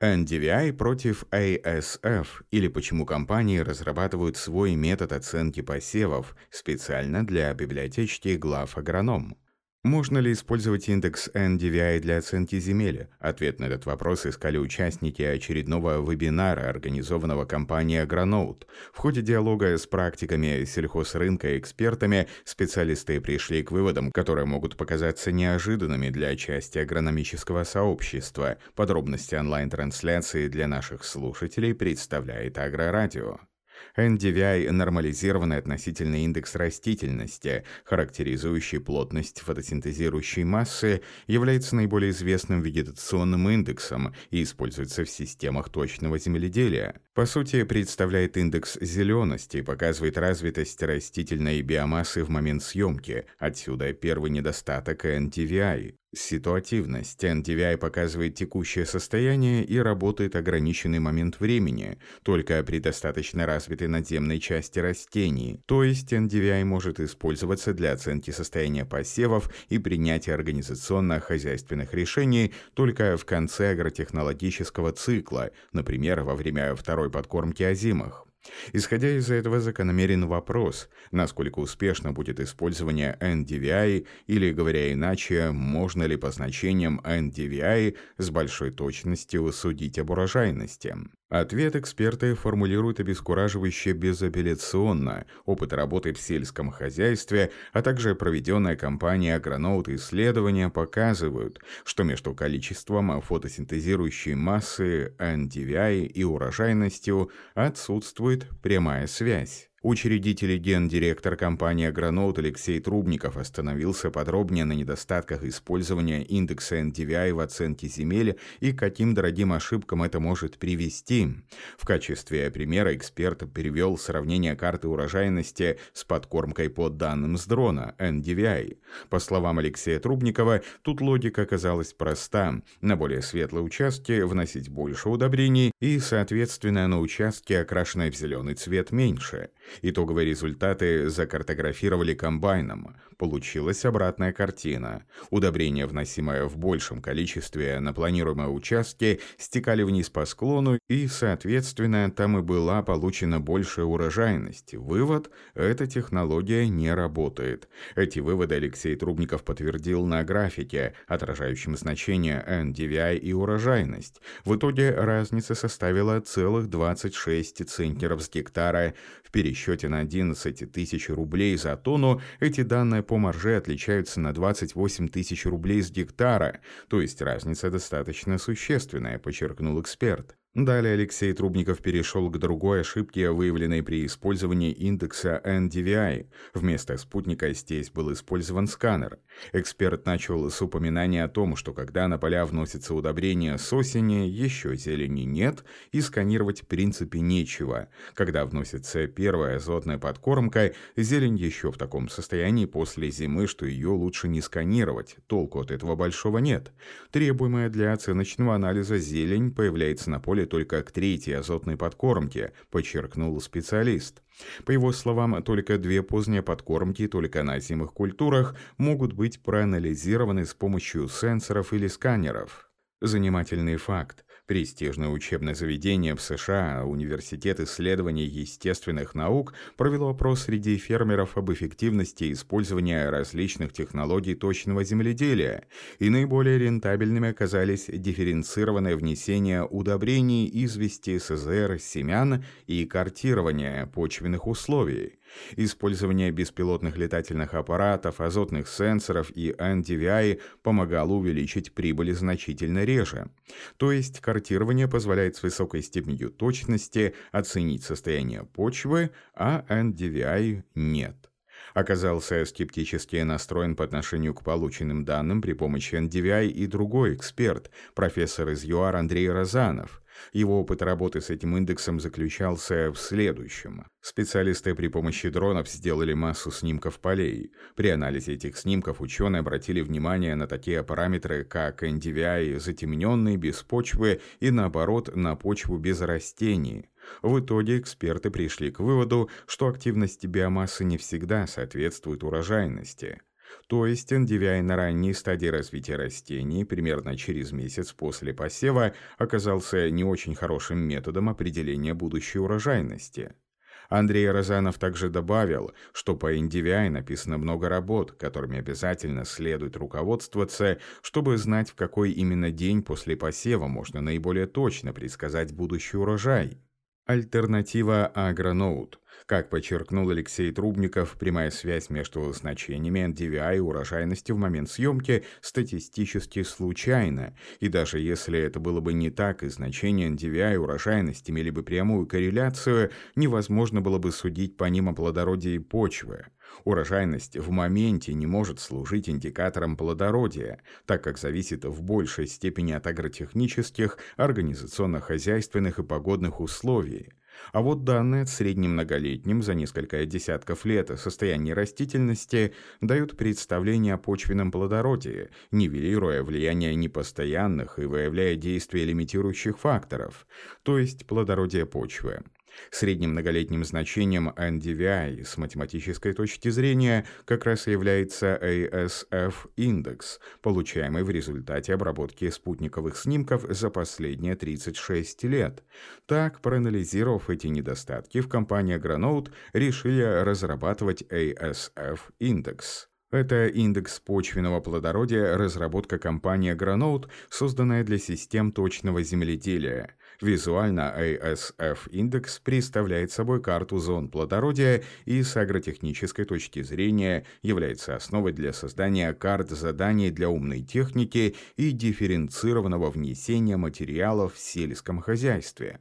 NDVI против ASF или почему компании разрабатывают свой метод оценки посевов специально для библиотечки глав агроном. Можно ли использовать индекс NDVI для оценки земель? Ответ на этот вопрос искали участники очередного вебинара, организованного компанией Agronote. В ходе диалога с практиками сельхозрынка и экспертами специалисты пришли к выводам, которые могут показаться неожиданными для части агрономического сообщества. Подробности онлайн-трансляции для наших слушателей представляет Агрорадио. NDVI – нормализированный относительный индекс растительности, характеризующий плотность фотосинтезирующей массы, является наиболее известным вегетационным индексом и используется в системах точного земледелия. По сути, представляет индекс зелености показывает развитость растительной биомассы в момент съемки. Отсюда первый недостаток NDVI. Ситуативность. NDVI показывает текущее состояние и работает ограниченный момент времени, только при достаточно развитой надземной части растений. То есть NDVI может использоваться для оценки состояния посевов и принятия организационно-хозяйственных решений только в конце агротехнологического цикла, например, во время второй подкормки озимых. Исходя из этого закономерен вопрос, насколько успешно будет использование NDVI или, говоря иначе, можно ли по значениям NDVI с большой точностью судить об урожайности. Ответ эксперты формулируют обескураживающе безапелляционно. Опыт работы в сельском хозяйстве, а также проведенная компания Агроноут исследования показывают, что между количеством фотосинтезирующей массы NDVI и урожайностью отсутствует прямая связь. Учредитель и гендиректор компании «Агроноут» Алексей Трубников остановился подробнее на недостатках использования индекса NDVI в оценке земель и каким дорогим ошибкам это может привести. В качестве примера эксперт перевел сравнение карты урожайности с подкормкой по данным с дрона NDVI. По словам Алексея Трубникова, тут логика оказалась проста. На более светлые участки вносить больше удобрений и, соответственно, на участки, окрашенные в зеленый цвет, меньше. Итоговые результаты закартографировали комбайном. Получилась обратная картина. Удобрения, вносимые в большем количестве на планируемые участки, стекали вниз по склону, и, соответственно, там и была получена большая урожайность. Вывод – эта технология не работает. Эти выводы Алексей Трубников подтвердил на графике, отражающем значение NDVI и урожайность. В итоге разница составила целых 26 центнеров с гектара в пересчете счете на 11 тысяч рублей за тонну эти данные по марже отличаются на 28 тысяч рублей с гектара, то есть разница достаточно существенная, подчеркнул эксперт. Далее Алексей Трубников перешел к другой ошибке, выявленной при использовании индекса NDVI. Вместо спутника здесь был использован сканер. Эксперт начал с упоминания о том, что когда на поля вносится удобрение с осени, еще зелени нет и сканировать в принципе нечего. Когда вносится первая азотная подкормка, зелень еще в таком состоянии после зимы, что ее лучше не сканировать, толку от этого большого нет. Требуемая для оценочного анализа зелень появляется на поле только к третьей азотной подкормке, подчеркнул специалист. По его словам, только две поздние подкормки только на зимых культурах могут быть проанализированы с помощью сенсоров или сканеров. Занимательный факт. Престижное учебное заведение в США, Университет исследований естественных наук, провело опрос среди фермеров об эффективности использования различных технологий точного земледелия, и наиболее рентабельными оказались дифференцированное внесение удобрений, извести, СЗР, семян и картирование почвенных условий. Использование беспилотных летательных аппаратов, азотных сенсоров и NDVI помогало увеличить прибыль значительно реже. То есть картирование позволяет с высокой степенью точности оценить состояние почвы, а NDVI нет оказался скептически настроен по отношению к полученным данным при помощи NDVI и другой эксперт, профессор из ЮАР Андрей Розанов. Его опыт работы с этим индексом заключался в следующем. Специалисты при помощи дронов сделали массу снимков полей. При анализе этих снимков ученые обратили внимание на такие параметры, как NDVI затемненный, без почвы и наоборот на почву без растений. В итоге эксперты пришли к выводу, что активность биомассы не всегда соответствует урожайности. То есть NDVI на ранней стадии развития растений, примерно через месяц после посева, оказался не очень хорошим методом определения будущей урожайности. Андрей Розанов также добавил, что по NDVI написано много работ, которыми обязательно следует руководствоваться, чтобы знать, в какой именно день после посева можно наиболее точно предсказать будущий урожай. Альтернатива Агроноут. Как подчеркнул Алексей Трубников, прямая связь между значениями NDVI и урожайности в момент съемки статистически случайна, и даже если это было бы не так, и значения NDVI и урожайность имели бы прямую корреляцию, невозможно было бы судить по ним о плодородии почвы. Урожайность в моменте не может служить индикатором плодородия, так как зависит в большей степени от агротехнических, организационно-хозяйственных и погодных условий. А вот данные от среднем многолетнем за несколько десятков лет состояния растительности дают представление о почвенном плодородии, нивелируя влияние непостоянных и выявляя действия лимитирующих факторов, то есть плодородие почвы. Средним многолетним значением NDVI с математической точки зрения как раз является ASF-индекс, получаемый в результате обработки спутниковых снимков за последние 36 лет. Так, проанализировав эти недостатки, в компании Granote решили разрабатывать ASF-индекс. Это индекс почвенного плодородия, разработка компании Granote, созданная для систем точного земледелия. Визуально ASF-индекс представляет собой карту зон плодородия и с агротехнической точки зрения является основой для создания карт заданий для умной техники и дифференцированного внесения материалов в сельском хозяйстве.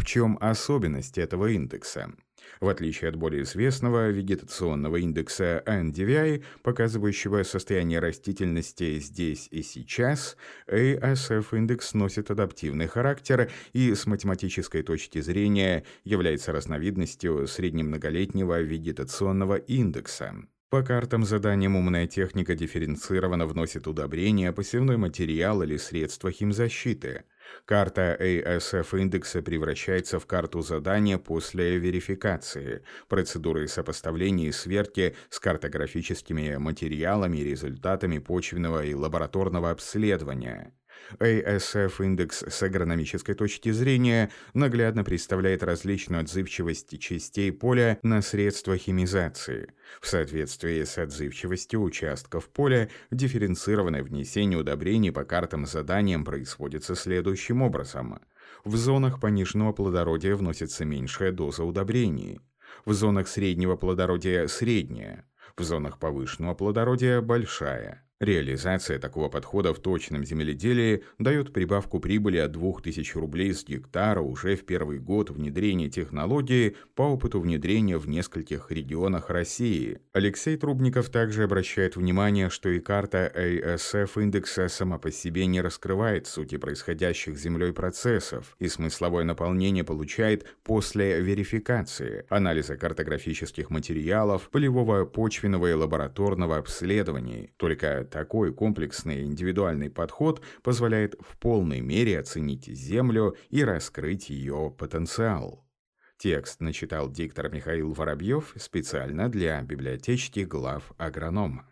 В чем особенность этого индекса? В отличие от более известного вегетационного индекса NDVI, показывающего состояние растительности здесь и сейчас, ASF-индекс носит адаптивный характер и с математической точки зрения является разновидностью среднемноголетнего вегетационного индекса. По картам заданиям умная техника дифференцированно вносит удобрения, посевной материал или средства химзащиты – Карта ASF-индекса превращается в карту задания после верификации, процедуры сопоставления и сверки с картографическими материалами и результатами почвенного и лабораторного обследования. ASF-индекс с агрономической точки зрения наглядно представляет различную отзывчивость частей поля на средства химизации. В соответствии с отзывчивостью участков поля, дифференцированное внесение удобрений по картам заданиям происходится следующим образом. В зонах пониженного плодородия вносится меньшая доза удобрений. В зонах среднего плодородия – средняя. В зонах повышенного плодородия – большая. Реализация такого подхода в точном земледелии дает прибавку прибыли от 2000 рублей с гектара уже в первый год внедрения технологии по опыту внедрения в нескольких регионах России. Алексей Трубников также обращает внимание, что и карта ASF индекса сама по себе не раскрывает сути происходящих землей процессов, и смысловое наполнение получает после верификации, анализа картографических материалов, полевого почвенного и лабораторного обследований. Только такой комплексный индивидуальный подход позволяет в полной мере оценить Землю и раскрыть ее потенциал. Текст начитал диктор Михаил Воробьев специально для библиотечки глав агронома.